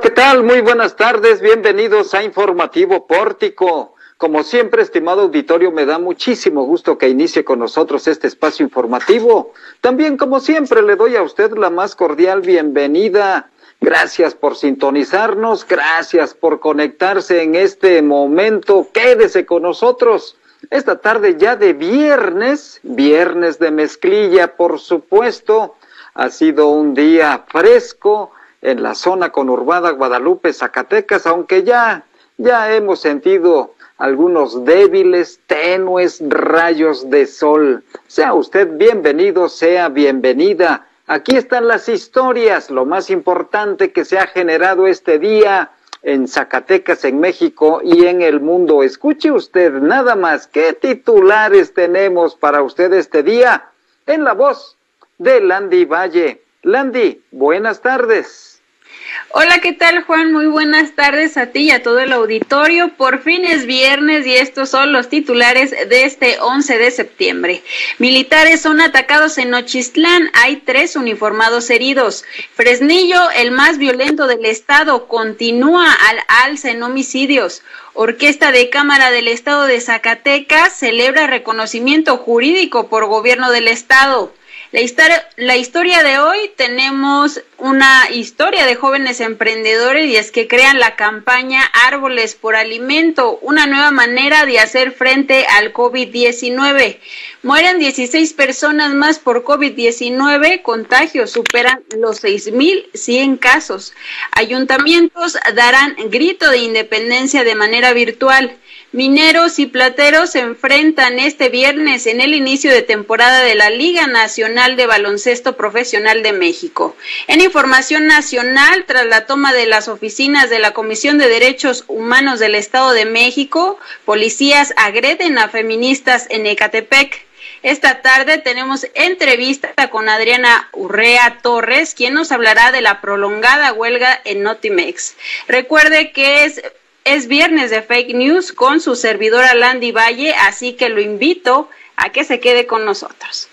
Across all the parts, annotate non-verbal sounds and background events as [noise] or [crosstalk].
¿qué tal? Muy buenas tardes, bienvenidos a Informativo Pórtico. Como siempre, estimado auditorio, me da muchísimo gusto que inicie con nosotros este espacio informativo. También, como siempre, le doy a usted la más cordial bienvenida. Gracias por sintonizarnos, gracias por conectarse en este momento. Quédese con nosotros. Esta tarde ya de viernes, viernes de mezclilla, por supuesto, ha sido un día fresco en la zona conurbada Guadalupe, Zacatecas, aunque ya, ya hemos sentido algunos débiles, tenues rayos de sol. Sea usted bienvenido, sea bienvenida. Aquí están las historias, lo más importante que se ha generado este día en Zacatecas, en México y en el mundo. Escuche usted nada más qué titulares tenemos para usted este día en la voz de Landy Valle. Landy, buenas tardes. Hola, ¿qué tal Juan? Muy buenas tardes a ti y a todo el auditorio. Por fin es viernes y estos son los titulares de este 11 de septiembre. Militares son atacados en Nochistlán. Hay tres uniformados heridos. Fresnillo, el más violento del estado, continúa al alza en homicidios. Orquesta de Cámara del Estado de Zacatecas celebra reconocimiento jurídico por gobierno del estado. La historia, la historia de hoy tenemos una historia de jóvenes emprendedores y es que crean la campaña Árboles por Alimento, una nueva manera de hacer frente al COVID-19. Mueren 16 personas más por COVID-19, contagios superan los 6.100 casos. Ayuntamientos darán grito de independencia de manera virtual. Mineros y plateros se enfrentan este viernes en el inicio de temporada de la Liga Nacional de Baloncesto Profesional de México. En información nacional, tras la toma de las oficinas de la Comisión de Derechos Humanos del Estado de México, policías agreden a feministas en Ecatepec. Esta tarde tenemos entrevista con Adriana Urrea Torres, quien nos hablará de la prolongada huelga en Notimex. Recuerde que es es viernes de fake news con su servidora Landy Valle, así que lo invito a que se quede con nosotros.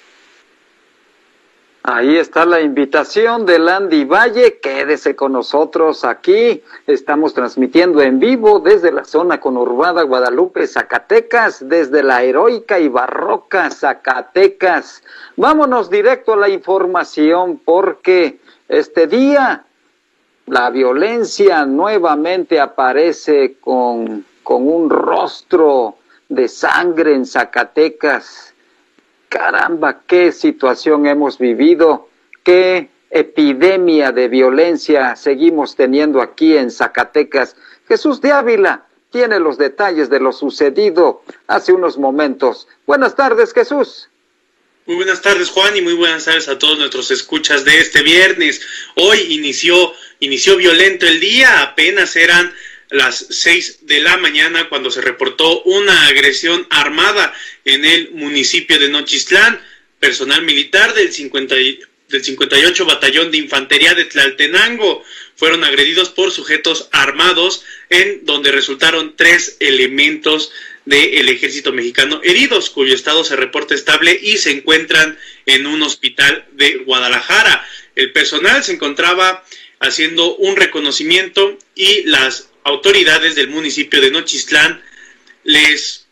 Ahí está la invitación de Landy Valle. Quédese con nosotros aquí. Estamos transmitiendo en vivo desde la zona conurbada Guadalupe, Zacatecas, desde la heroica y barroca Zacatecas. Vámonos directo a la información porque este día la violencia nuevamente aparece con, con un rostro de sangre en Zacatecas. Caramba, qué situación hemos vivido, qué epidemia de violencia seguimos teniendo aquí en Zacatecas. Jesús de Ávila tiene los detalles de lo sucedido hace unos momentos. Buenas tardes, Jesús. Muy buenas tardes, Juan, y muy buenas tardes a todos nuestros escuchas de este viernes. Hoy inició, inició violento el día, apenas eran las seis de la mañana cuando se reportó una agresión armada en el municipio de Nochistlán. Personal militar del, 50 del 58 Batallón de Infantería de Tlaltenango fueron agredidos por sujetos armados en donde resultaron tres elementos del ejército mexicano heridos, cuyo estado se reporta estable y se encuentran en un hospital de Guadalajara. El personal se encontraba haciendo un reconocimiento y las autoridades del municipio de Nochistlán les,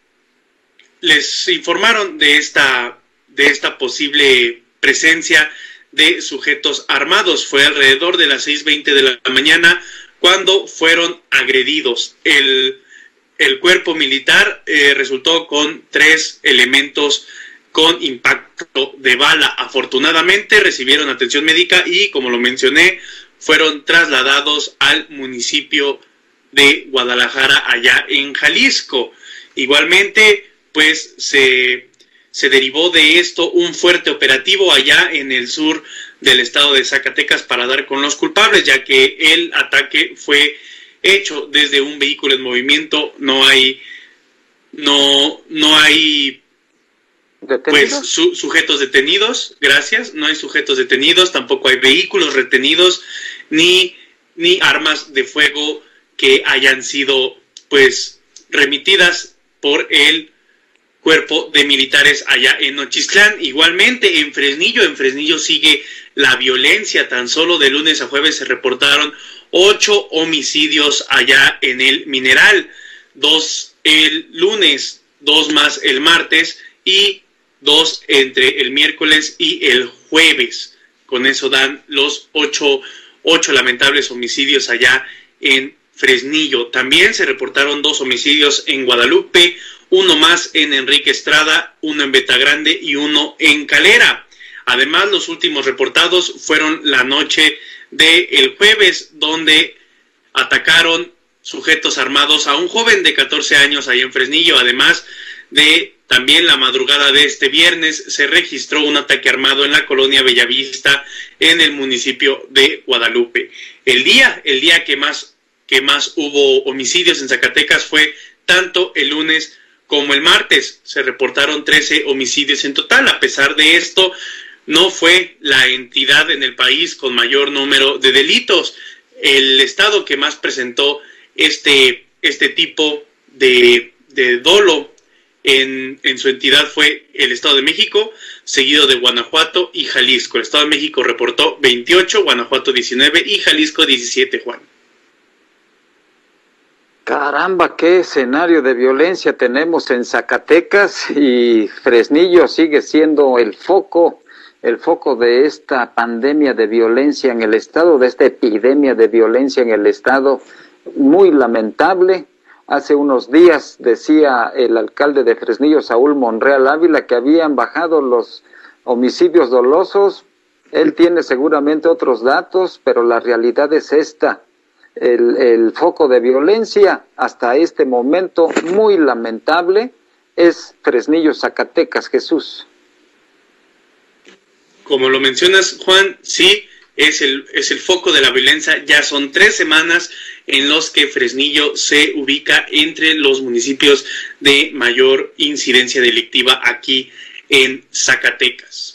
les informaron de esta, de esta posible presencia de sujetos armados. Fue alrededor de las 6.20 de la mañana cuando fueron agredidos. El el cuerpo militar eh, resultó con tres elementos con impacto de bala. Afortunadamente recibieron atención médica y, como lo mencioné, fueron trasladados al municipio de Guadalajara, allá en Jalisco. Igualmente, pues se, se derivó de esto un fuerte operativo allá en el sur del estado de Zacatecas para dar con los culpables, ya que el ataque fue hecho desde un vehículo en movimiento, no hay, no, no hay pues sujetos detenidos, gracias, no hay sujetos detenidos, tampoco hay vehículos retenidos, ni, ni armas de fuego que hayan sido pues remitidas por el cuerpo de militares allá en Nochistlán. Igualmente en Fresnillo, en Fresnillo sigue la violencia. Tan solo de lunes a jueves se reportaron ocho homicidios allá en el mineral, dos el lunes, dos más el martes y dos entre el miércoles y el jueves. Con eso dan los ocho, ocho lamentables homicidios allá en Fresnillo. También se reportaron dos homicidios en Guadalupe, uno más en Enrique Estrada, uno en Betagrande y uno en Calera. Además, los últimos reportados fueron la noche del jueves, donde atacaron sujetos armados a un joven de 14 años ahí en Fresnillo. Además de también la madrugada de este viernes se registró un ataque armado en la colonia Bellavista en el municipio de Guadalupe. El día, el día que más, que más hubo homicidios en Zacatecas fue tanto el lunes como el martes. Se reportaron 13 homicidios en total. A pesar de esto, no fue la entidad en el país con mayor número de delitos. El estado que más presentó este, este tipo de, de dolo en, en, su entidad fue el Estado de México, seguido de Guanajuato y Jalisco. El Estado de México reportó 28, Guanajuato 19 y Jalisco 17, Juan. Caramba, qué escenario de violencia tenemos en Zacatecas y Fresnillo sigue siendo el foco el foco de esta pandemia de violencia en el Estado, de esta epidemia de violencia en el Estado, muy lamentable. Hace unos días decía el alcalde de Fresnillo, Saúl Monreal Ávila, que habían bajado los homicidios dolosos. Él tiene seguramente otros datos, pero la realidad es esta. El, el foco de violencia hasta este momento muy lamentable es Fresnillo, Zacatecas, Jesús. Como lo mencionas, Juan, sí, es el, es el foco de la violencia. Ya son tres semanas en los que Fresnillo se ubica entre los municipios de mayor incidencia delictiva aquí en Zacatecas.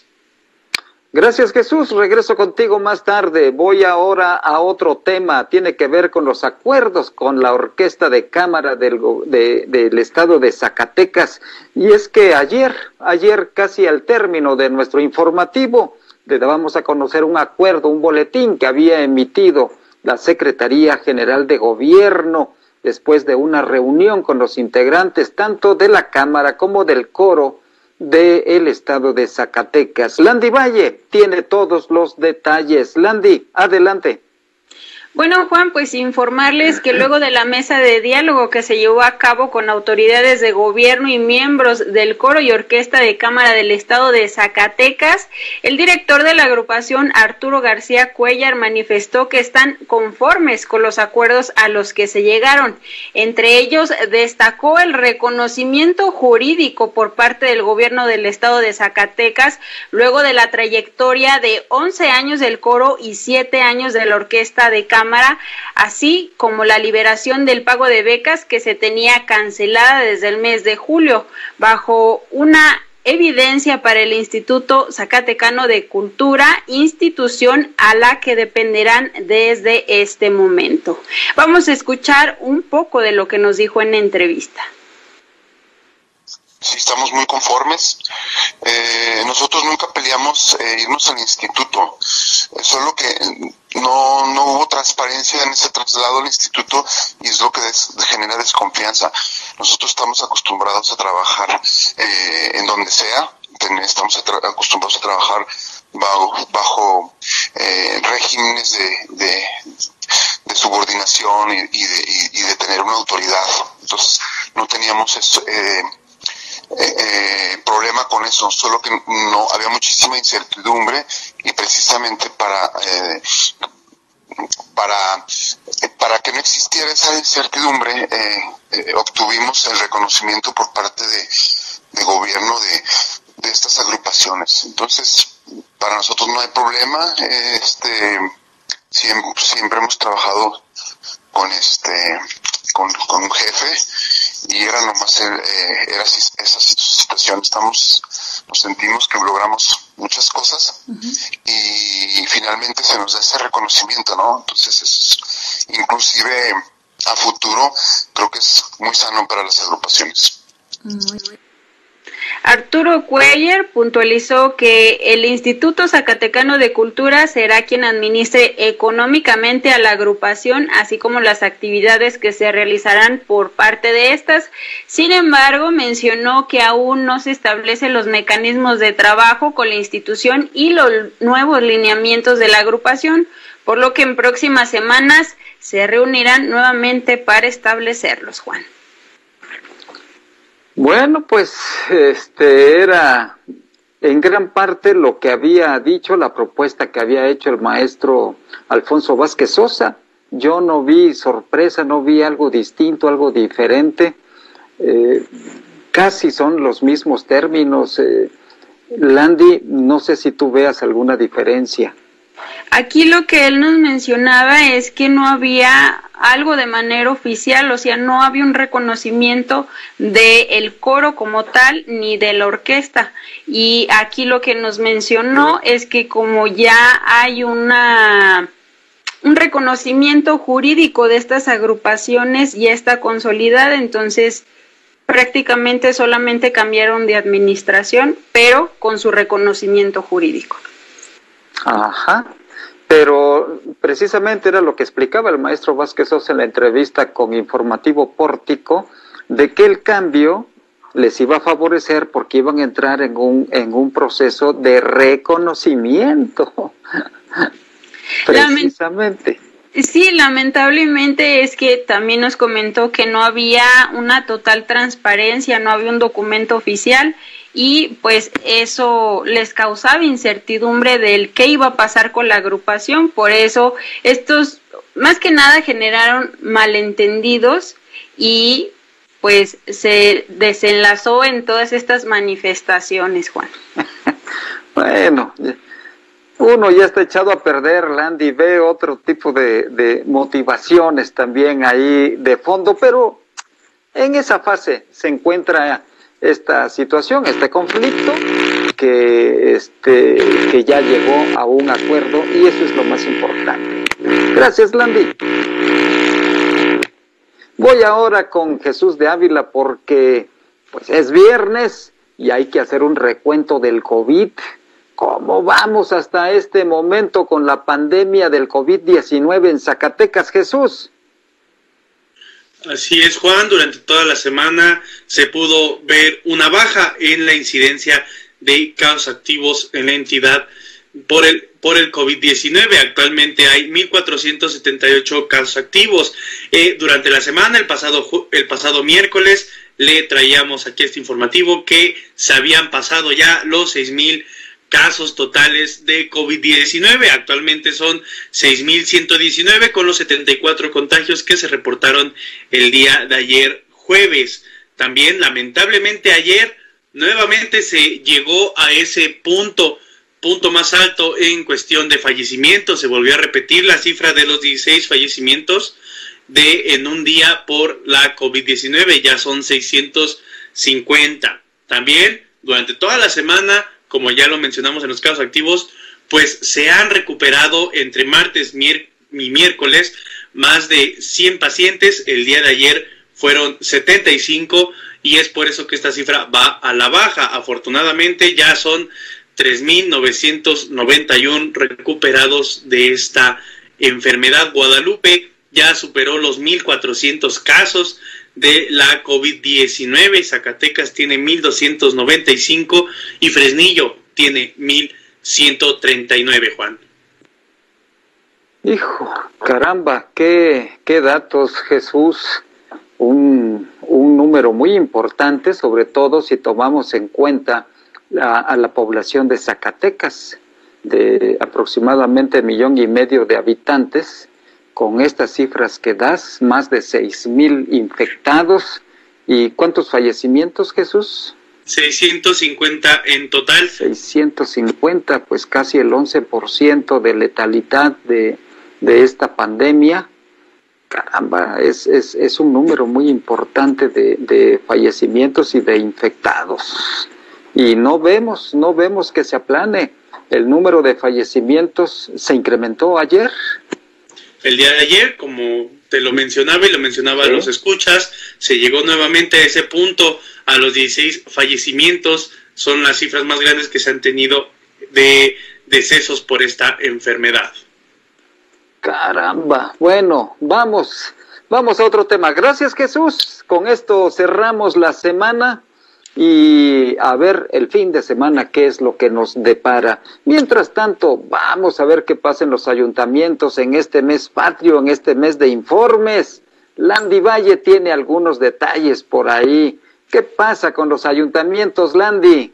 Gracias Jesús, regreso contigo más tarde. Voy ahora a otro tema, tiene que ver con los acuerdos con la Orquesta de Cámara del, de, del Estado de Zacatecas. Y es que ayer, ayer casi al término de nuestro informativo, le dábamos a conocer un acuerdo, un boletín que había emitido la Secretaría General de Gobierno después de una reunión con los integrantes tanto de la Cámara como del Coro del estado de Zacatecas. Landy Valle tiene todos los detalles. Landy, adelante. Bueno, Juan, pues informarles que luego de la mesa de diálogo que se llevó a cabo con autoridades de gobierno y miembros del coro y orquesta de Cámara del Estado de Zacatecas, el director de la agrupación, Arturo García Cuellar, manifestó que están conformes con los acuerdos a los que se llegaron. Entre ellos, destacó el reconocimiento jurídico por parte del gobierno del Estado de Zacatecas luego de la trayectoria de 11 años del coro y 7 años de la orquesta de Cámara Así como la liberación del pago de becas que se tenía cancelada desde el mes de julio, bajo una evidencia para el Instituto Zacatecano de Cultura, institución a la que dependerán desde este momento. Vamos a escuchar un poco de lo que nos dijo en entrevista. Sí, estamos muy conformes. Eh, nosotros nunca peleamos eh, irnos al instituto, solo que no, no hubo transparencia en ese traslado al instituto y es lo que genera desconfianza. Nosotros estamos acostumbrados a trabajar eh, en donde sea, estamos acostumbrados a trabajar bajo, bajo eh, regímenes de, de, subordinación y, y, de, y, de, tener una autoridad. Entonces no teníamos eso. Eh, eh, eh, problema con eso, solo que no había muchísima incertidumbre y precisamente para eh, para para que no existiera esa incertidumbre eh, obtuvimos el reconocimiento por parte de, de gobierno de, de estas agrupaciones. Entonces, para nosotros no hay problema, este siempre, siempre hemos trabajado con este con, con un jefe y era nomás eh, era esa situación. Estamos nos sentimos que logramos muchas cosas y finalmente se nos da ese reconocimiento no entonces es, inclusive a futuro creo que es muy sano para las agrupaciones. Muy, Arturo Cuellar puntualizó que el Instituto Zacatecano de Cultura será quien administre económicamente a la agrupación, así como las actividades que se realizarán por parte de estas. Sin embargo, mencionó que aún no se establecen los mecanismos de trabajo con la institución y los nuevos lineamientos de la agrupación, por lo que en próximas semanas se reunirán nuevamente para establecerlos, Juan. Bueno, pues este era en gran parte lo que había dicho, la propuesta que había hecho el maestro Alfonso Vázquez Sosa. Yo no vi sorpresa, no vi algo distinto, algo diferente. Eh, casi son los mismos términos. Eh, Landy, no sé si tú veas alguna diferencia. Aquí lo que él nos mencionaba es que no había algo de manera oficial, o sea, no había un reconocimiento del el coro como tal ni de la orquesta. Y aquí lo que nos mencionó es que como ya hay una un reconocimiento jurídico de estas agrupaciones ya está consolidada, entonces prácticamente solamente cambiaron de administración, pero con su reconocimiento jurídico. Ajá, pero precisamente era lo que explicaba el maestro Vázquez Sosa en la entrevista con Informativo Pórtico, de que el cambio les iba a favorecer porque iban a entrar en un, en un proceso de reconocimiento. [laughs] precisamente. Sí, lamentablemente es que también nos comentó que no había una total transparencia, no había un documento oficial y pues eso les causaba incertidumbre del qué iba a pasar con la agrupación. Por eso estos más que nada generaron malentendidos y pues se desenlazó en todas estas manifestaciones, Juan. [laughs] bueno, uno ya está echado a perder, Landy, ve otro tipo de, de motivaciones también ahí de fondo, pero en esa fase se encuentra esta situación, este conflicto, que, este, que ya llegó a un acuerdo y eso es lo más importante. Gracias, Landy. Voy ahora con Jesús de Ávila porque pues es viernes y hay que hacer un recuento del COVID. ¿Cómo vamos hasta este momento con la pandemia del COVID-19 en Zacatecas, Jesús? Así es, Juan. Durante toda la semana se pudo ver una baja en la incidencia de casos activos en la entidad por el, por el COVID-19. Actualmente hay 1.478 casos activos. Eh, durante la semana, el pasado, el pasado miércoles, le traíamos aquí este informativo que se habían pasado ya los 6.000 casos totales de COVID-19. Actualmente son 6.119 con los 74 contagios que se reportaron el día de ayer jueves. También, lamentablemente, ayer nuevamente se llegó a ese punto, punto más alto en cuestión de fallecimientos. Se volvió a repetir la cifra de los 16 fallecimientos de en un día por la COVID-19. Ya son 650. También, durante toda la semana, como ya lo mencionamos en los casos activos, pues se han recuperado entre martes y miércoles más de 100 pacientes. El día de ayer fueron 75 y es por eso que esta cifra va a la baja. Afortunadamente ya son 3.991 recuperados de esta enfermedad. Guadalupe ya superó los 1.400 casos de la COVID-19. Zacatecas tiene 1.295 y Fresnillo tiene 1.139, Juan. Hijo, caramba, qué, qué datos, Jesús. Un, un, número muy importante, sobre todo si tomamos en cuenta a la población de Zacatecas, de aproximadamente millón y medio de habitantes, con estas cifras que das, más de seis mil infectados y cuántos fallecimientos, Jesús? 650 en total. 650, pues casi el 11% de letalidad de, de esta pandemia. Caramba, es, es, es un número muy importante de, de fallecimientos y de infectados. Y no vemos, no vemos que se aplane. El número de fallecimientos se incrementó ayer el día de ayer, como te lo mencionaba y lo mencionaba a los escuchas, se llegó nuevamente a ese punto a los 16 fallecimientos. Son las cifras más grandes que se han tenido de decesos por esta enfermedad. Caramba, bueno, vamos, vamos a otro tema. Gracias Jesús. Con esto cerramos la semana y a ver el fin de semana qué es lo que nos depara. Mientras tanto, vamos a ver qué pasa en los ayuntamientos en este mes patrio, en este mes de informes. Landy Valle tiene algunos detalles por ahí. ¿Qué pasa con los ayuntamientos, Landy?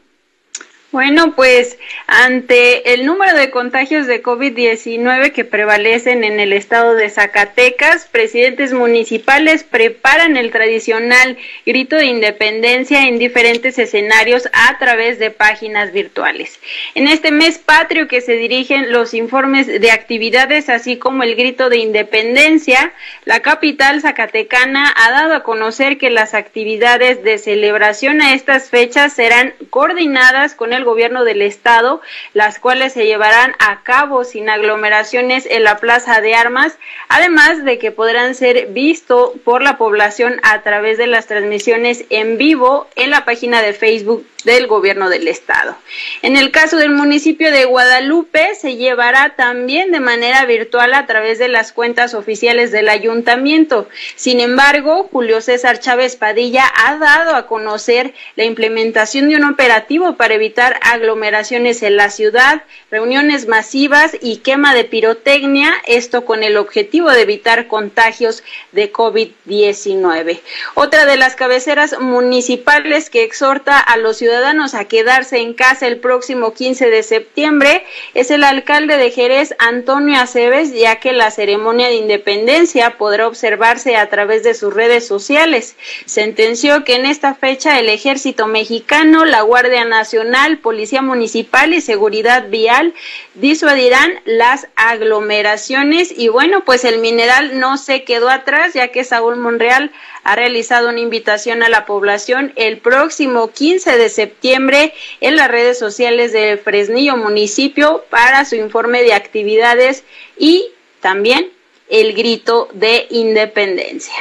Bueno, pues ante el número de contagios de COVID-19 que prevalecen en el estado de Zacatecas, presidentes municipales preparan el tradicional grito de independencia en diferentes escenarios a través de páginas virtuales. En este mes patrio que se dirigen los informes de actividades, así como el grito de independencia, la capital zacatecana ha dado a conocer que las actividades de celebración a estas fechas serán coordinadas con el gobierno del estado, las cuales se llevarán a cabo sin aglomeraciones en la Plaza de Armas, además de que podrán ser visto por la población a través de las transmisiones en vivo en la página de Facebook del gobierno del estado. En el caso del municipio de Guadalupe se llevará también de manera virtual a través de las cuentas oficiales del ayuntamiento. Sin embargo, Julio César Chávez Padilla ha dado a conocer la implementación de un operativo para evitar aglomeraciones en la ciudad, reuniones masivas y quema de pirotecnia, esto con el objetivo de evitar contagios de COVID-19. Otra de las cabeceras municipales que exhorta a los ciudadanos a quedarse en casa el próximo 15 de septiembre es el alcalde de Jerez, Antonio Aceves, ya que la ceremonia de independencia podrá observarse a través de sus redes sociales. Sentenció que en esta fecha el ejército mexicano, la Guardia Nacional, Policía Municipal y Seguridad Vial disuadirán las aglomeraciones y bueno, pues el mineral no se quedó atrás ya que Saúl Monreal ha realizado una invitación a la población el próximo 15 de septiembre en las redes sociales de Fresnillo municipio para su informe de actividades y también el grito de independencia.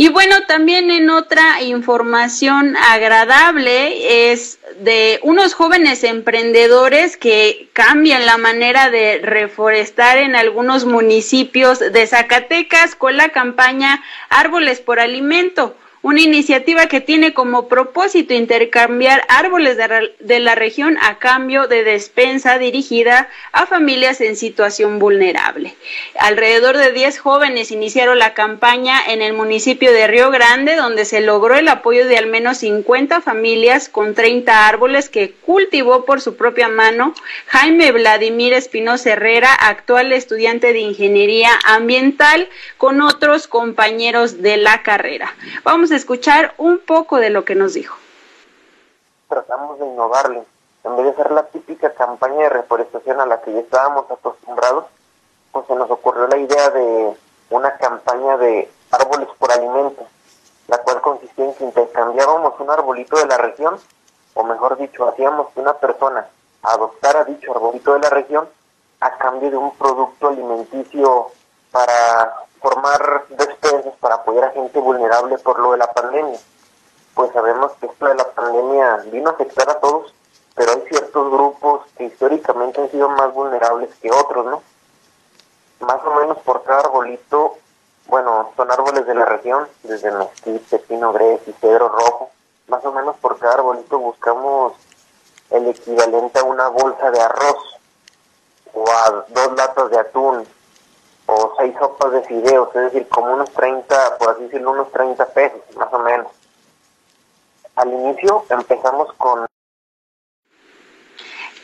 Y bueno, también en otra información agradable es de unos jóvenes emprendedores que cambian la manera de reforestar en algunos municipios de Zacatecas con la campaña Árboles por Alimento una iniciativa que tiene como propósito intercambiar árboles de, la región a cambio de despensa dirigida a familias en situación vulnerable. Alrededor de 10 jóvenes iniciaron la campaña en el municipio de Río Grande, donde se logró el apoyo de al menos 50 familias con 30 árboles que cultivó por su propia mano Jaime Vladimir Espinosa Herrera, actual estudiante de Ingeniería Ambiental, con otros compañeros de la carrera. Vamos a escuchar un poco de lo que nos dijo. Tratamos de innovarle. En vez de hacer la típica campaña de reforestación a la que ya estábamos acostumbrados, pues se nos ocurrió la idea de una campaña de árboles por alimento, la cual consistía en que intercambiábamos un arbolito de la región, o mejor dicho, hacíamos que una persona adoptara dicho arbolito de la región a cambio de un producto alimenticio para formar despensas para apoyar a gente vulnerable por lo de la pandemia. Pues sabemos que esto de la pandemia vino a afectar a todos, pero hay ciertos grupos que históricamente han sido más vulnerables que otros, ¿no? Más o menos por cada arbolito, bueno, son árboles de la región, desde mezquite, pino gres y cedro rojo. Más o menos por cada arbolito buscamos el equivalente a una bolsa de arroz o a dos latas de atún o seis sopas de fideos, es decir, como unos 30, por así decirlo, unos 30 pesos, más o menos. Al inicio empezamos con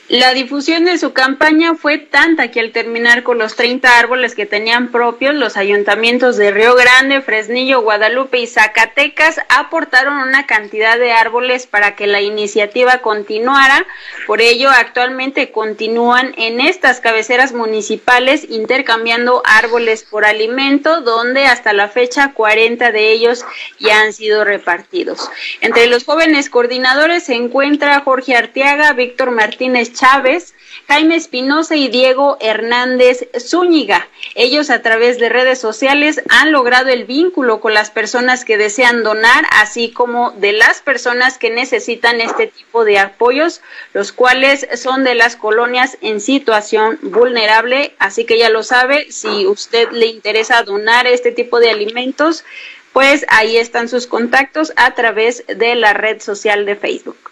la difusión de su campaña fue tanta que al terminar con los 30 árboles que tenían propios, los ayuntamientos de Río Grande, Fresnillo, Guadalupe y Zacatecas aportaron una cantidad de árboles para que la iniciativa continuara. Por ello, actualmente continúan en estas cabeceras municipales intercambiando árboles por alimento, donde hasta la fecha 40 de ellos ya han sido repartidos. Entre los jóvenes coordinadores se encuentra Jorge Arteaga, Víctor Martínez Chávez, Jaime Espinosa y Diego Hernández Zúñiga. Ellos a través de redes sociales han logrado el vínculo con las personas que desean donar, así como de las personas que necesitan este tipo de apoyos, los cuales son de las colonias en situación vulnerable. Así que ya lo sabe, si usted le interesa donar este tipo de alimentos, pues ahí están sus contactos a través de la red social de Facebook.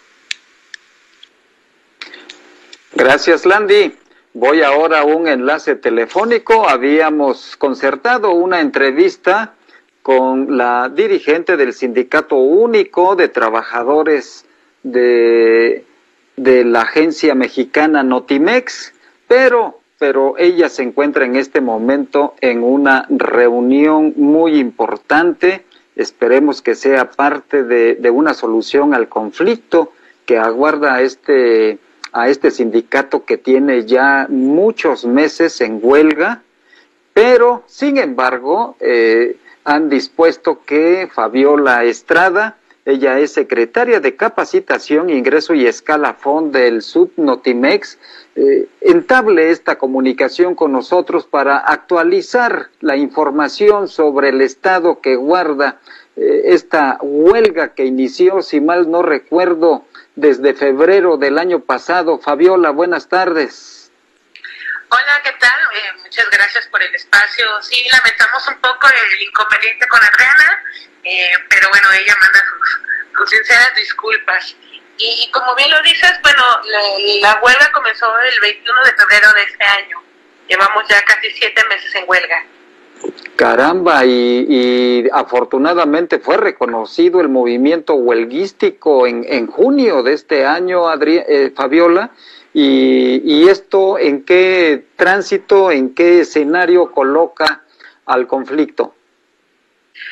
Gracias, Landy. Voy ahora a un enlace telefónico. Habíamos concertado una entrevista con la dirigente del Sindicato Único de Trabajadores de, la agencia mexicana Notimex, pero, pero ella se encuentra en este momento en una reunión muy importante. Esperemos que sea parte de una solución al conflicto que aguarda este a este sindicato que tiene ya muchos meses en huelga, pero sin embargo eh, han dispuesto que Fabiola Estrada, ella es secretaria de capacitación, ingreso y escalafón del Subnotimex, eh, entable esta comunicación con nosotros para actualizar la información sobre el estado que guarda eh, esta huelga que inició, si mal no recuerdo, desde febrero del año pasado. Fabiola, buenas tardes. Hola, ¿qué tal? Eh, muchas gracias por el espacio. Sí, lamentamos un poco el inconveniente con Adriana, eh, pero bueno, ella manda sus, sinceras disculpas. Y, como bien lo dices, bueno, la, huelga comenzó el 21 de febrero de este año. Llevamos ya casi siete meses en huelga. Caramba, y, afortunadamente fue reconocido el movimiento huelguístico en, en junio de este año, eh, Fabiola, y, esto en qué tránsito, en qué escenario coloca al conflicto.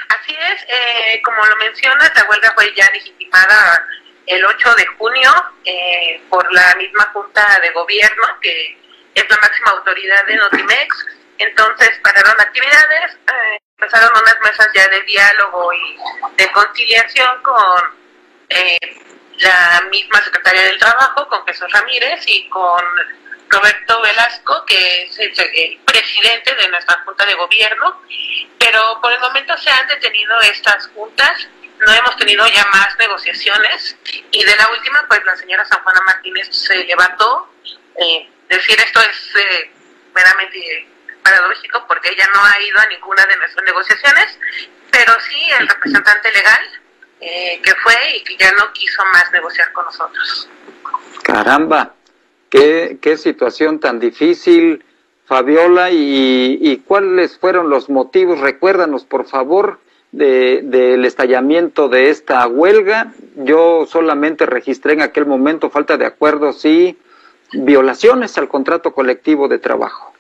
Así es, eh, como lo mencionas, la huelga fue ya legitimada el 8 de junio eh, por la misma Junta de Gobierno, que es la máxima autoridad de Notimex entonces pararon actividades, eh, empezaron unas mesas ya de diálogo y de conciliación con eh, la misma secretaria del Trabajo, con Jesús Ramírez y con Roberto Velasco, que es el, presidente de nuestra Junta de Gobierno, pero por el momento se han detenido estas juntas, no hemos tenido ya más negociaciones. Y de la última, pues la señora San Juana Martínez se levantó, eh, decir esto es eh, meramente paradójico porque ella no ha ido a ninguna de nuestras negociaciones, pero sí el representante legal eh, que fue y que ya no quiso más negociar con nosotros. Caramba, qué, qué situación tan difícil, Fabiola, y, y cuáles fueron los motivos, recuérdanos por favor, de, del estallamiento de esta huelga. Yo solamente registré en aquel momento falta de acuerdos y violaciones al contrato colectivo de trabajo.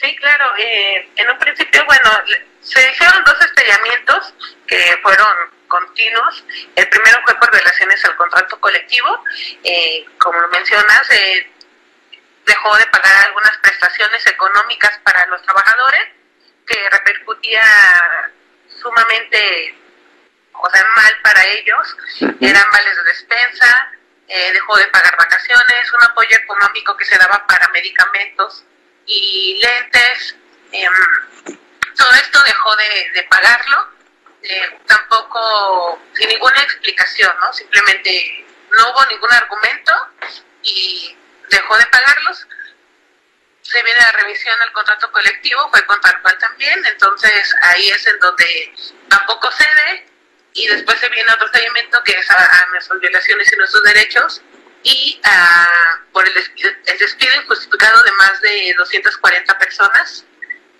Sí, claro. Eh, en un principio, bueno, se hicieron dos estallamientos que fueron continuos. El primero fue por violaciones al contrato colectivo. Eh, como lo mencionas, eh, dejó de pagar algunas prestaciones económicas para los trabajadores, que repercutía sumamente, o sea, mal para ellos. Eran vales de despensa, dejó de pagar vacaciones, un apoyo económico que se daba para medicamentos y lentes. Em, todo esto dejó de, pagarlo, eh, tampoco sin ninguna explicación, ¿no? Simplemente no hubo ningún argumento y dejó de pagarlos. Se viene la revisión del contrato colectivo, fue con tal cual también, entonces ahí es en donde tampoco cede y después se viene otro seguimiento que es a, a nuestras violaciones y nuestros derechos y uh, por el despido, el despido injustificado de más de 240 personas,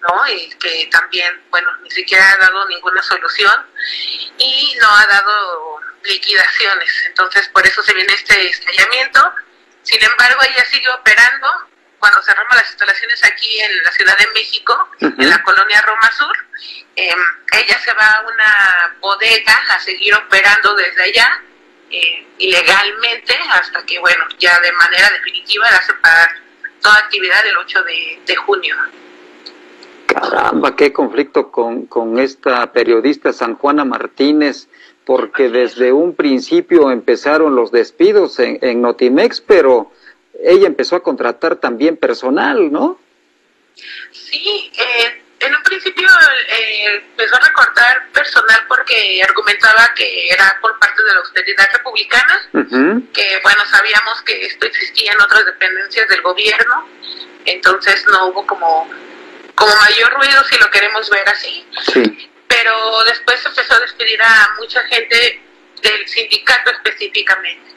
¿no? Y que también, bueno, ni siquiera ha dado ninguna solución y no ha dado liquidaciones. Entonces, por eso se viene este estallamiento. Sin embargo, ella sigue operando. Cuando cerramos las instalaciones aquí en la Ciudad de México, en la colonia Roma Sur, eh, ella se va a una bodega a seguir operando desde allá eh, ilegalmente hasta que, bueno, ya de manera definitiva la parar toda actividad el 8 de, junio. Caramba, qué conflicto con, con esta periodista San Juana Martínez, porque desde un principio empezaron los despidos en, en Notimex, pero ella empezó a contratar también personal, ¿no? Sí, eh, en un principio eh, empezó a recortar personal porque argumentaba que era por parte de la austeridad republicana, que bueno, sabíamos que esto existía en otras dependencias del gobierno, entonces no hubo como, como mayor ruido si lo queremos ver así. Pero después empezó a despedir a mucha gente del sindicato específicamente.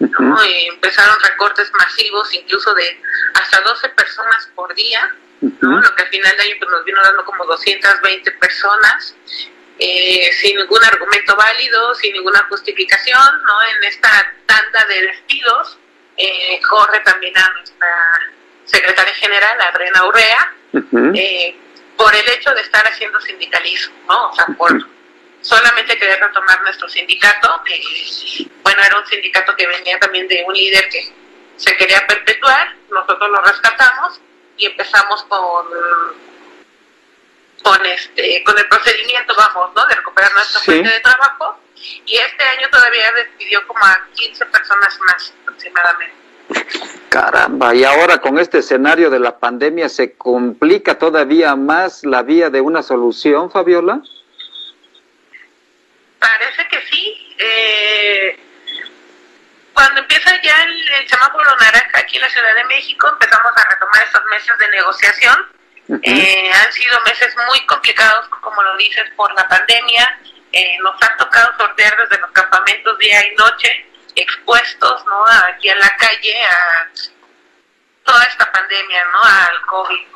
¿no? empezaron recortes masivos, incluso de hasta 12 personas por día lo que al final de año pues, nos vino dando como 220 personas, eh, sin ningún argumento válido, sin ninguna justificación, ¿no? En esta tanda de despidos, eh, corre también a nuestra secretaria general, Adriana Urrea, eh, por el hecho de estar haciendo sindicalismo, ¿no? O sea, por solamente querer retomar nuestro sindicato, que, bueno, era un sindicato que venía también de un líder que se quería perpetuar, nosotros lo rescatamos, y empezamos con con este con el procedimiento vamos no de recuperar nuestra fuente de trabajo y este año todavía despidió como a 15 personas más aproximadamente Caramba, y ahora con este escenario de la pandemia se complica todavía más la vía de una solución, Fabiola. Parece que sí. Eh, cuando empieza ya el, semáforo naranja aquí en la Ciudad de México, empezamos a retomar estos meses de negociación. Eh, han sido meses muy complicados, como lo dices, por la pandemia. Eh, nos ha tocado sortear desde los campamentos día y noche, expuestos ¿no? aquí en la calle a toda esta pandemia, ¿no? al COVID.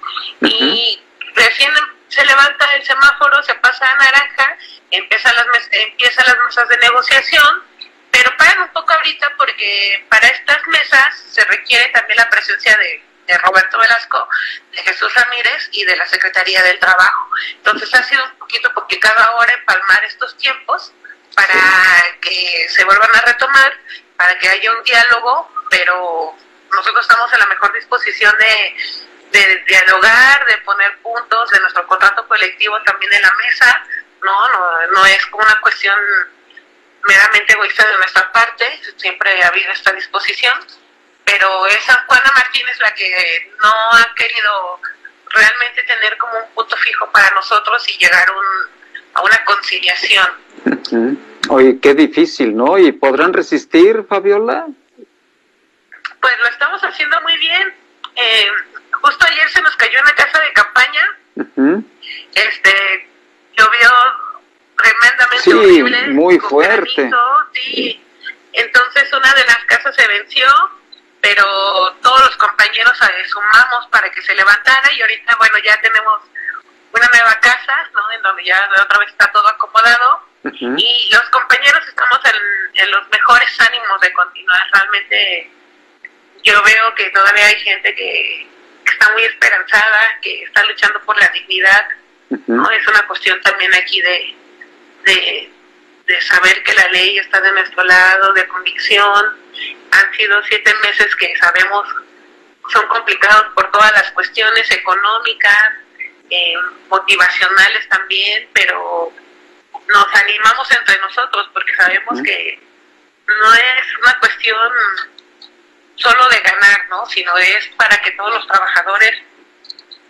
Y recién se levanta el semáforo, se pasa a naranja, empiezan las, empiezan las mesas de negociación pero paran un poco ahorita porque para estas mesas se requiere también la presencia de, Roberto Velasco, de Jesús Ramírez y de la Secretaría del Trabajo. Entonces ha sido un poquito complicado ahora empalmar estos tiempos para que se vuelvan a retomar, para que haya un diálogo, pero nosotros estamos en la mejor disposición de, de dialogar, de poner puntos de nuestro contrato colectivo también en la mesa, no, no, no es como una cuestión meramente egoísta de nuestra parte, siempre ha habido esta disposición, pero es Juana Martínez la que no ha querido realmente tener como un punto fijo para nosotros y llegar a una conciliación. Oye, qué difícil, ¿no? ¿Y podrán resistir, Fabiola? Pues lo estamos haciendo muy bien. Eh, justo ayer se nos cayó una casa de campaña. Este llovió tremendamente sí, horrible. Muy fuerte. sí. Entonces una de las casas se venció, pero todos los compañeros sumamos para que se levantara y ahorita, bueno, ya tenemos una nueva casa, ¿no? En donde ya otra vez está todo acomodado y los compañeros estamos en, en, los mejores ánimos de continuar. Realmente yo veo que todavía hay gente que, está muy esperanzada, que está luchando por la dignidad, ¿no? Es una cuestión también aquí de, de, saber que la ley está de nuestro lado, de convicción. Han sido siete meses que sabemos son complicados por todas las cuestiones económicas, eh, motivacionales también, pero nos animamos entre nosotros porque sabemos que no es una cuestión solo de ganar, ¿no? Sino es para que todos los trabajadores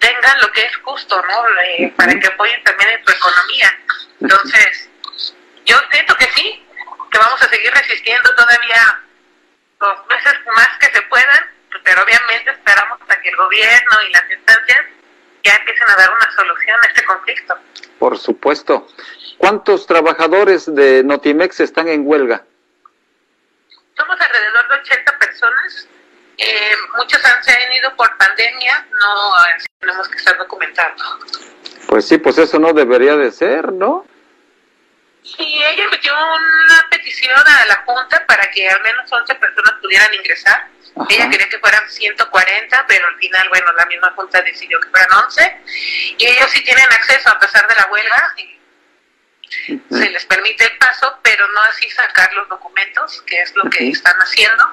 tengan lo que es justo, ¿no? Eh, para que apoyen también en su economía. Entonces, yo siento que sí, que vamos a seguir resistiendo todavía los meses más que se puedan, pero obviamente esperamos hasta que el gobierno y las instancias ya empiecen a dar una solución a este conflicto. Por supuesto. ¿Cuántos trabajadores de Notimex están en huelga? Somos alrededor de 80 personas. Eh, muchos han, se han ido por pandemia, no tenemos que estar documentando. Pues sí, pues eso no debería de ser, ¿no? Sí, ella metió una petición a la Junta para que al menos 11 personas pudieran ingresar. Ella quería que fueran 140, pero al final, bueno, la misma Junta decidió que fueran 11. Y ellos sí tienen acceso a pesar de la huelga. Se les permite el paso, pero no así sacar los documentos, que es lo que están haciendo.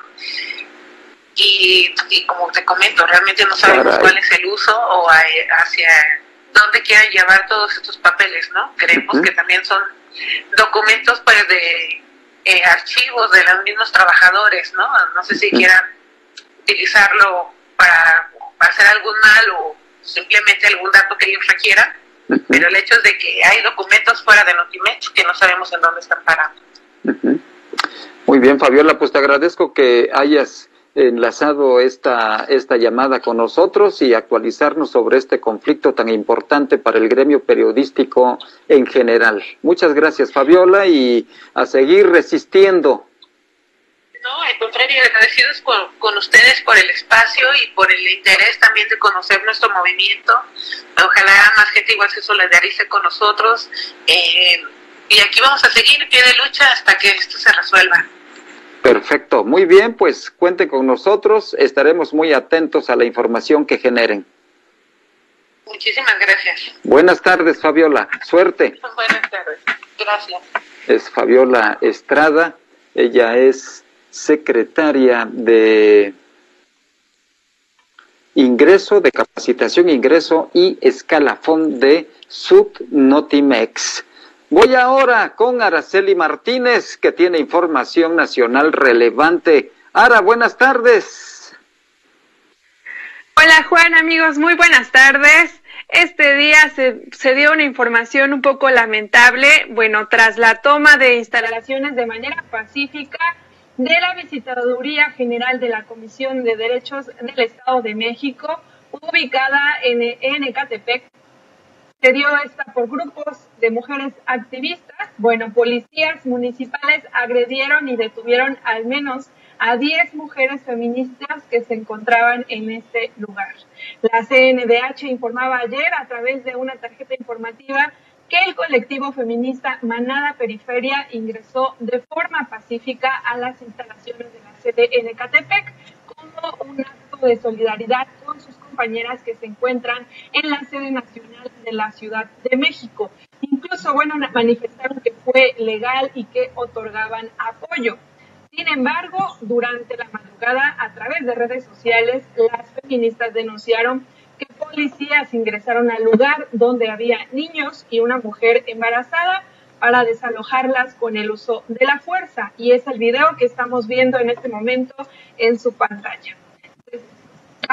Y, y, como te comento, realmente no sabemos cuál es el uso o hacia dónde quieren llevar todos estos papeles, ¿no? Creemos que también son documentos pues de eh, archivos de los mismos trabajadores, ¿no? No sé si quieran utilizarlo para hacer algún mal o simplemente algún dato que ellos requieran, pero el hecho es de que hay documentos fuera de Notimex que no sabemos en dónde están parando. Muy bien, Fabiola, pues te agradezco que hayas enlazado esta, esta llamada con nosotros y actualizarnos sobre este conflicto tan importante para el gremio periodístico en general. Muchas gracias, Fabiola, y a seguir resistiendo. No, al contrario, agradecidos con, con ustedes por el espacio y por el interés también de conocer nuestro movimiento. Ojalá más gente igual se solidarice con nosotros. Eh, y aquí vamos a seguir en pie de lucha hasta que esto se resuelva. Perfecto, muy bien, pues cuente con nosotros, estaremos muy atentos a la información que generen. Muchísimas gracias. Buenas tardes, Fabiola, suerte. Buenas tardes, gracias. Es Fabiola Estrada, ella es secretaria de ingreso, de capacitación, ingreso y escalafón de Subnotimex. Voy ahora con Araceli Martínez, que tiene información nacional relevante. Ara, buenas tardes. Hola Juan, amigos, muy buenas tardes. Este día se, se, dio una información un poco lamentable, bueno, tras la toma de instalaciones de manera pacífica de la Visitaduría General de la Comisión de Derechos del Estado de México, ubicada en, en Ecatepec, se dio esta por grupos de mujeres activistas. Bueno, policías municipales agredieron y detuvieron al menos a 10 mujeres feministas que se encontraban en este lugar. La CNDH informaba ayer a través de una tarjeta informativa que el colectivo feminista Manada Periferia ingresó de forma pacífica a las instalaciones de la sede en Ecatepec como un acto de solidaridad con sus compañeras que se encuentran en la sede nacional de la Ciudad de México. Incluso, bueno, manifestaron que fue legal y que otorgaban apoyo. Sin embargo, durante la madrugada, a través de redes sociales, las feministas denunciaron que policías ingresaron al lugar donde había niños y una mujer embarazada para desalojarlas con el uso de la fuerza. Y es el video que estamos viendo en este momento en su pantalla.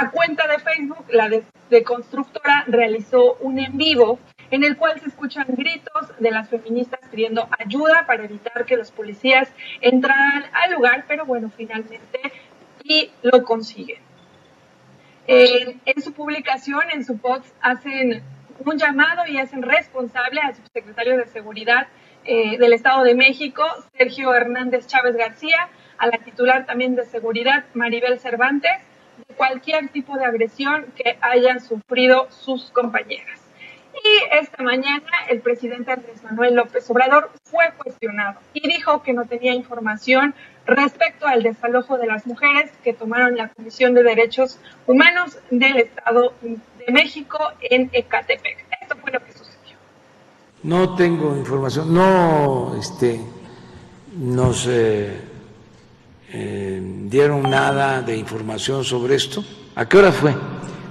La cuenta de Facebook, la de, Constructora, realizó un en vivo en el cual se escuchan gritos de las feministas pidiendo ayuda para evitar que los policías entraran al lugar, pero bueno, finalmente y lo consiguen. en su publicación, en su post, hacen un llamado y hacen responsable al subsecretario de Seguridad eh, del Estado de México, Sergio Hernández Chávez García, a la titular también de Seguridad, Maribel Cervantes, cualquier tipo de agresión que hayan sufrido sus compañeras. Y esta mañana el presidente Andrés Manuel López Obrador fue cuestionado y dijo que no tenía información respecto al desalojo de las mujeres que tomaron la Comisión de Derechos Humanos del Estado de México en Ecatepec. Esto fue lo que sucedió. No tengo información, no este, nos eh, eh, dieron nada de información sobre esto. ¿A qué hora fue?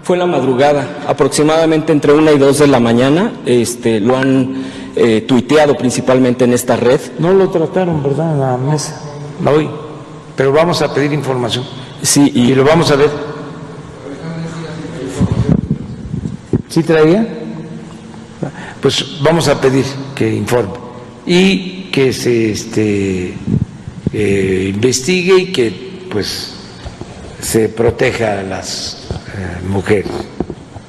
Fue la madrugada, aproximadamente entre una y dos de la mañana. Este, lo han eh, tuiteado principalmente en esta red. No lo trataron, ¿verdad? En la mesa, hoy. Pero vamos a pedir información. Sí, y, y lo vamos a ver. ¿Sí traía? Pues vamos a pedir que informe y que se este, eh, investigue y que pues se proteja a las eh, mujeres.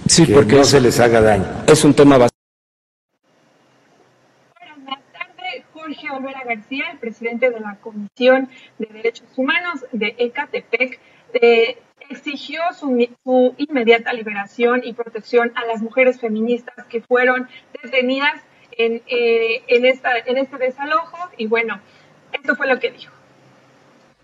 Sí, que porque no se les haga daño. Es un tema bastante. Más tarde, Jorge Olvera García, el presidente de la Comisión de Derechos Humanos de Ecatepec, eh, exigió su, su, inmediata liberación y protección a las mujeres feministas que fueron detenidas en, eh, en, esta, en este desalojo. Y bueno, esto fue lo que dijo.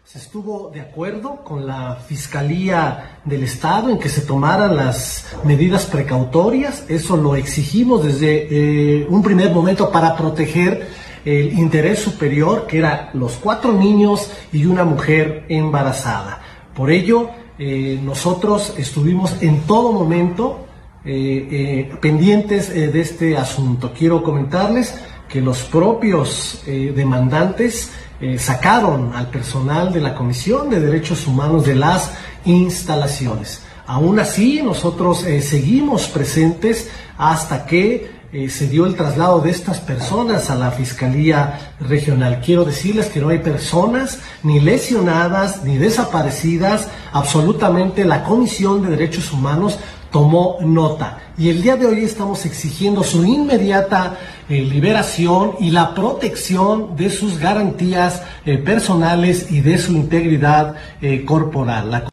Se estuvo de acuerdo con la Fiscalía del Estado en que se tomaran las medidas precautorias. Eso lo exigimos desde eh, un primer momento para proteger el interés superior, que eran los cuatro niños y una mujer embarazada. Por ello, eh, nosotros estuvimos en todo momento eh, pendientes de este asunto. Quiero comentarles que los propios demandantes eh, sacaron al personal de la Comisión de Derechos Humanos de las instalaciones. Aún así, nosotros eh, seguimos presentes hasta que eh, se dio el traslado de estas personas a la Fiscalía Regional. Quiero decirles que no hay personas ni lesionadas ni desaparecidas. Absolutamente la Comisión de Derechos Humanos tomó nota. Y el día de hoy estamos exigiendo su inmediata eh, liberación y la protección de sus garantías eh, personales y de su integridad corporal.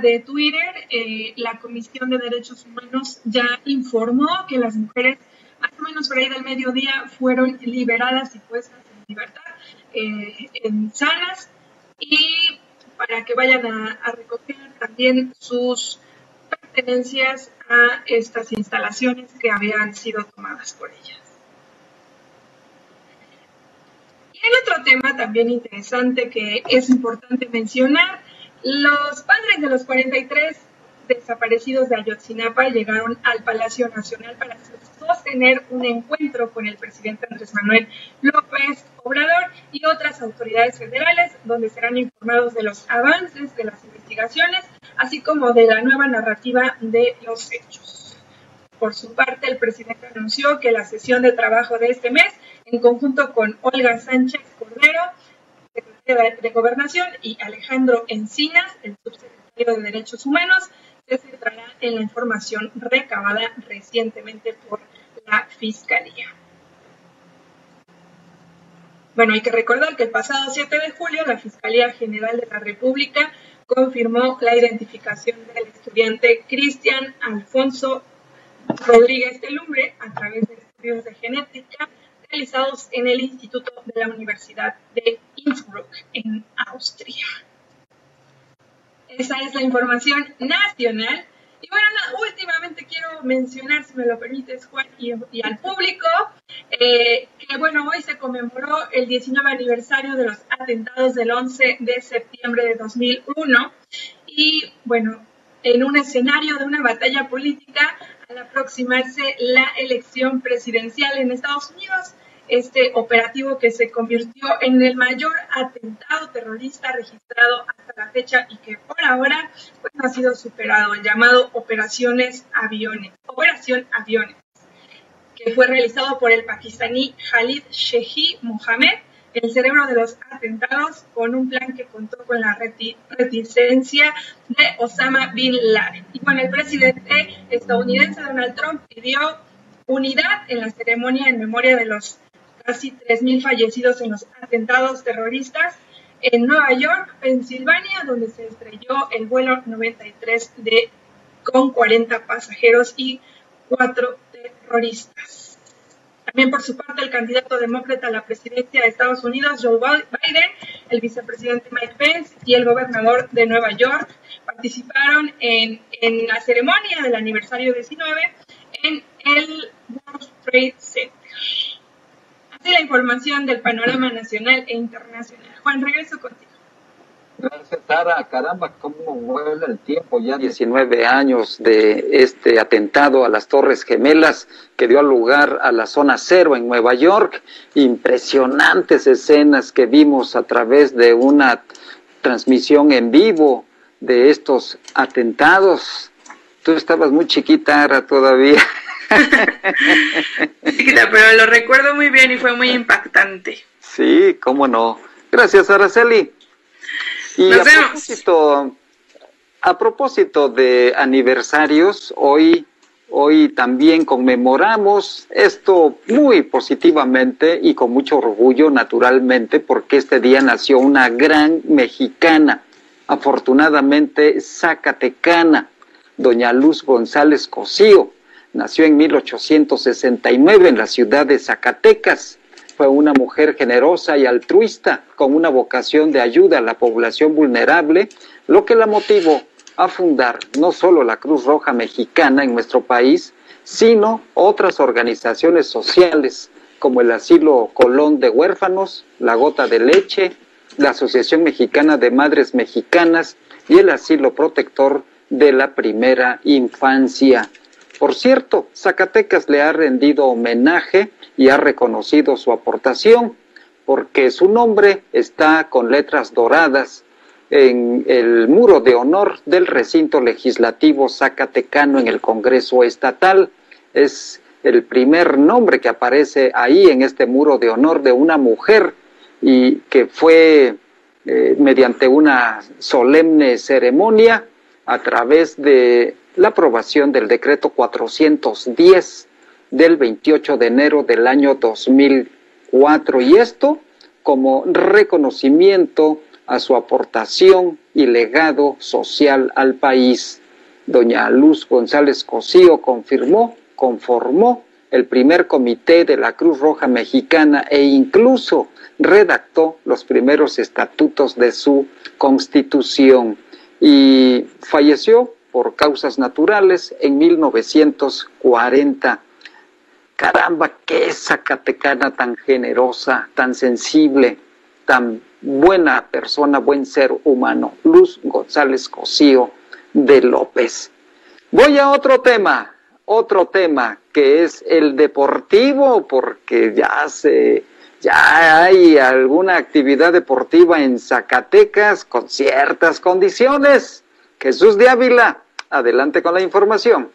de Twitter, eh, la Comisión de Derechos Humanos ya informó que las mujeres, más o menos por ahí del mediodía, fueron liberadas y puestas en libertad, eh, en salas, y para que vayan a, recoger también sus pertenencias a estas instalaciones que habían sido tomadas por ellas. Y el otro tema también interesante que es importante mencionar los padres de los 43 desaparecidos de Ayotzinapa llegaron al Palacio Nacional para sostener un encuentro con el presidente Andrés Manuel López Obrador y otras autoridades federales, donde serán informados de los avances de las investigaciones, así como de la nueva narrativa de los hechos. Por su parte, el presidente anunció que la sesión de trabajo de este mes, en conjunto con Olga Sánchez Cordero, de Gobernación, y Alejandro Encinas, el subsecretario de Derechos Humanos, se centrará en la información recabada recientemente por la Fiscalía. Bueno, hay que recordar que el pasado 7 de julio la Fiscalía General de la República confirmó la identificación del estudiante Cristian Alfonso Rodríguez de Lumbre a través de estudios de genética realizados en el Instituto de la Universidad de Innsbruck, en Austria. Esa es la información nacional. Y bueno, últimamente quiero mencionar, si me lo permites, Juan, y, al público, eh, que bueno, hoy se conmemoró el 19 aniversario de los atentados del 11 de septiembre de 2001. Y bueno, en un escenario de una batalla política, al aproximarse la elección presidencial en Estados Unidos, este operativo que se convirtió en el mayor atentado terrorista registrado hasta la fecha y que por ahora pues, ha sido superado, el llamado Operaciones Aviones, Operación Aviones, que fue realizado por el pakistaní Khalid Shehi Mohammed, el cerebro de los atentados, con un plan que contó con la reticencia de Osama Bin Laden. Y bueno, el presidente estadounidense Donald Trump pidió unidad en la ceremonia en memoria de los casi 3.000 fallecidos en los atentados terroristas en Nueva York, Pensilvania, donde se estrelló el vuelo 93 de, con 40 pasajeros y 4 terroristas. También por su parte el candidato demócrata a la presidencia de Estados Unidos, Joe Biden, el vicepresidente Mike Pence y el gobernador de Nueva York participaron en, en la ceremonia del aniversario 19 en el World Trade Center la información del panorama nacional e internacional. Juan, regreso contigo. Gracias, Sara. Caramba, cómo vuela el tiempo. Ya 19 años de este atentado a las Torres Gemelas que dio lugar a la zona cero en Nueva York. Impresionantes escenas que vimos a través de una transmisión en vivo de estos atentados. Tú estabas muy chiquita, Ara, todavía. [laughs] pero lo recuerdo muy bien y fue muy impactante. Sí, cómo no. Gracias, Araceli. Y a propósito, a propósito de aniversarios, hoy, hoy también conmemoramos esto muy positivamente y con mucho orgullo, naturalmente, porque este día nació una gran mexicana, afortunadamente zacatecana, doña Luz González Cosío Nació en 1869 en la ciudad de Zacatecas. Fue una mujer generosa y altruista, con una vocación de ayuda a la población vulnerable, lo que la motivó a fundar no solo la Cruz Roja Mexicana en nuestro país, sino otras organizaciones sociales como el Asilo Colón de Huérfanos, la Gota de Leche, la Asociación Mexicana de Madres Mexicanas y el Asilo Protector de la Primera Infancia. Por cierto, Zacatecas le ha rendido homenaje y ha reconocido su aportación porque su nombre está con letras doradas en el muro de honor del recinto legislativo zacatecano en el Congreso Estatal. Es el primer nombre que aparece ahí en este muro de honor de una mujer y que fue eh, mediante una solemne ceremonia a través de la aprobación del decreto 410 del 28 de enero del año 2004 y esto como reconocimiento a su aportación y legado social al país. Doña Luz González Cosío confirmó, conformó el primer comité de la Cruz Roja Mexicana e incluso redactó los primeros estatutos de su constitución y falleció por causas naturales en 1940. Caramba, qué Zacatecana tan generosa, tan sensible, tan buena persona, buen ser humano. Luz González Cosío de López. Voy a otro tema, otro tema que es el deportivo, porque ya se ya hay alguna actividad deportiva en Zacatecas con ciertas condiciones. Jesús de Ávila, adelante con la información.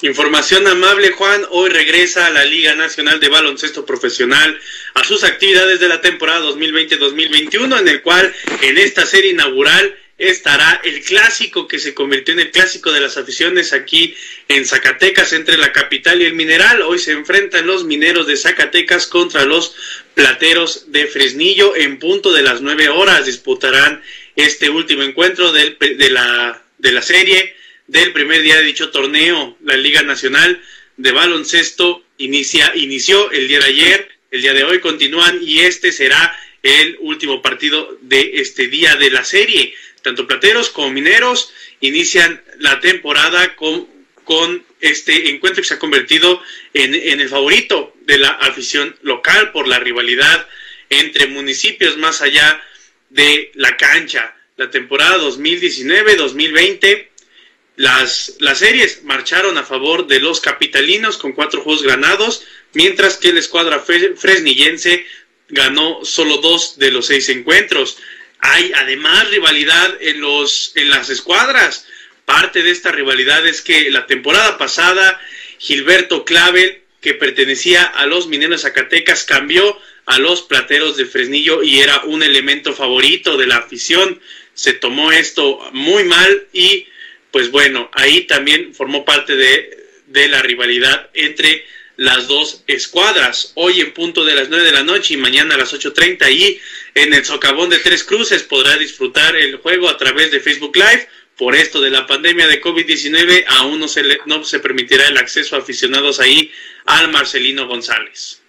Información amable, Juan. Hoy regresa a la Liga Nacional de Baloncesto Profesional a sus actividades de la temporada 2020-2021, en el cual en esta serie inaugural estará el clásico que se convirtió en el clásico de las aficiones aquí en Zacatecas entre la capital y el mineral. Hoy se enfrentan los mineros de Zacatecas contra los plateros de Fresnillo en punto de las nueve horas. Disputarán este último encuentro del, de, la, de la serie del primer día de dicho torneo. La Liga Nacional de Baloncesto inicia, inició el día de ayer, el día de hoy continúan y este será el último partido de este día de la serie tanto plateros como mineros inician la temporada con, con este encuentro que se ha convertido en, en el favorito de la afición local por la rivalidad entre municipios más allá de la cancha. La temporada 2019-2020, las, las series marcharon a favor de los capitalinos con cuatro juegos ganados, mientras que la escuadra fresnillense ganó solo dos de los seis encuentros. Hay además rivalidad en, los, en las escuadras. Parte de esta rivalidad es que la temporada pasada Gilberto Clavel, que pertenecía a los mineros Zacatecas, cambió a los plateros de Fresnillo y era un elemento favorito de la afición. Se tomó esto muy mal y pues bueno, ahí también formó parte de, de la rivalidad entre las dos escuadras. Hoy en punto de las 9 de la noche y mañana a las 8.30 y en el socavón de Tres Cruces podrá disfrutar el juego a través de Facebook Live. Por esto de la pandemia de COVID-19 aún no se, no se permitirá el acceso a aficionados ahí al Marcelino González.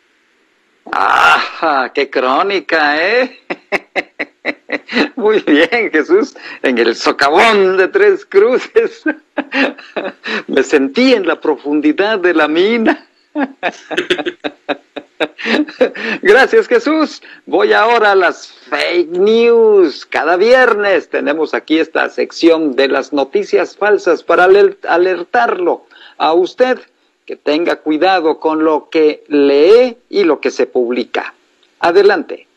¡Ah! ¡Qué crónica, eh! [laughs] Muy bien, Jesús, en el socavón de Tres Cruces. [laughs] Me sentí en la profundidad de la mina. [laughs] Gracias Jesús. Voy ahora a las fake news. Cada viernes tenemos aquí esta sección de las noticias falsas para alertarlo a usted que tenga cuidado con lo que lee y lo que se publica. Adelante.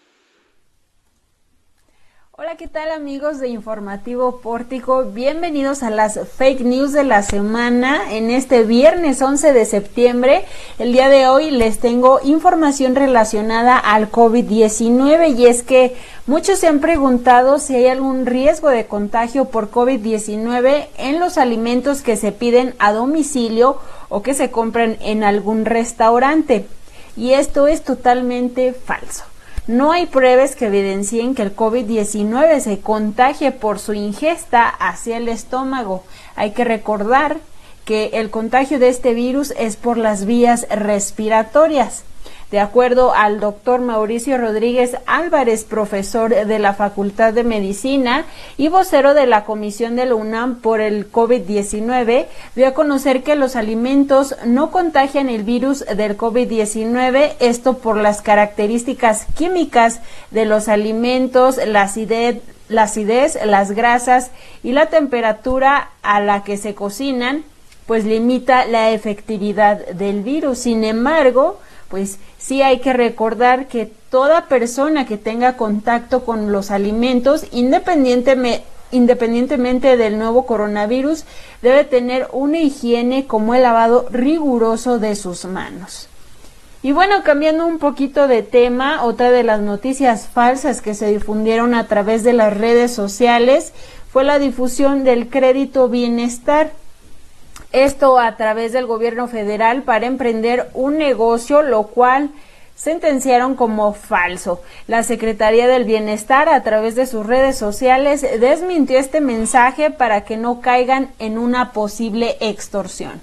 Hola, ¿qué tal amigos de Informativo Pórtico? Bienvenidos a las fake news de la semana en este viernes 11 de septiembre. El día de hoy les tengo información relacionada al COVID-19 y es que muchos se han preguntado si hay algún riesgo de contagio por COVID-19 en los alimentos que se piden a domicilio o que se compran en algún restaurante. Y esto es totalmente falso. No hay pruebas que evidencien que el COVID-19 se contagie por su ingesta hacia el estómago. Hay que recordar que el contagio de este virus es por las vías respiratorias. De acuerdo al doctor Mauricio Rodríguez Álvarez, profesor de la Facultad de Medicina y vocero de la Comisión de la UNAM por el COVID-19, dio a conocer que los alimentos no contagian el virus del COVID-19, esto por las características químicas de los alimentos, la acidez, la acidez, las grasas y la temperatura a la que se cocinan pues limita la efectividad del virus. Sin embargo, pues sí hay que recordar que toda persona que tenga contacto con los alimentos, independientemente independientemente del nuevo coronavirus, debe tener una higiene como el lavado riguroso de sus manos. Y bueno, cambiando un poquito de tema, otra de las noticias falsas que se difundieron a través de las redes sociales fue la difusión del crédito bienestar. Esto a través del gobierno federal para emprender un negocio, lo cual sentenciaron como falso. La Secretaría del Bienestar a través de sus redes sociales desmintió este mensaje para que no caigan en una posible extorsión.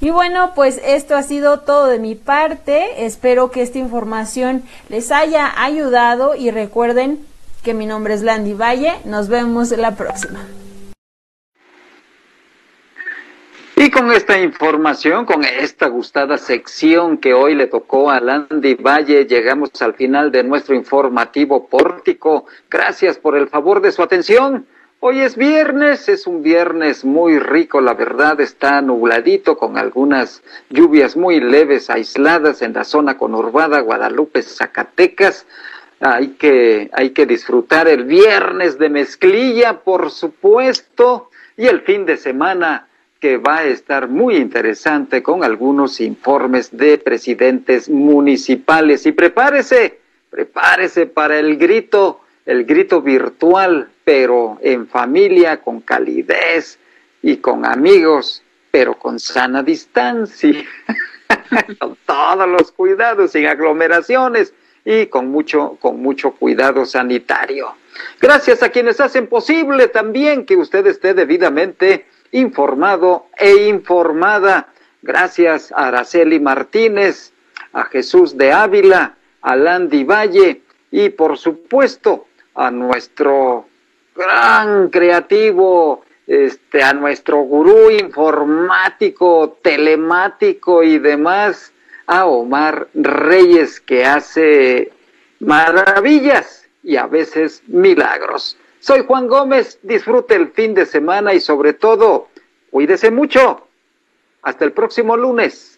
Y bueno, pues esto ha sido todo de mi parte. Espero que esta información les haya ayudado y recuerden que mi nombre es Landy Valle. Nos vemos la próxima. Y con esta información, con esta gustada sección que hoy le tocó a Landy Valle, llegamos al final de nuestro informativo pórtico. Gracias por el favor de su atención. Hoy es viernes, es un viernes muy rico, la verdad está nubladito con algunas lluvias muy leves aisladas en la zona conurbada Guadalupe, Zacatecas. Hay que, hay que disfrutar el viernes de mezclilla, por supuesto, y el fin de semana que va a estar muy interesante con algunos informes de presidentes municipales. Y prepárese, prepárese para el grito, el grito virtual, pero en familia, con calidez y con amigos, pero con sana distancia, [laughs] con todos los cuidados, sin aglomeraciones y con mucho, con mucho cuidado sanitario. Gracias a quienes hacen posible también que usted esté debidamente informado e informada. Gracias a Araceli Martínez, a Jesús de Ávila, a Landy Valle y por supuesto a nuestro gran creativo, este, a nuestro gurú informático, telemático y demás, a Omar Reyes que hace maravillas y a veces milagros. Soy Juan Gómez, disfrute el fin de semana y sobre todo, cuídese mucho. Hasta el próximo lunes.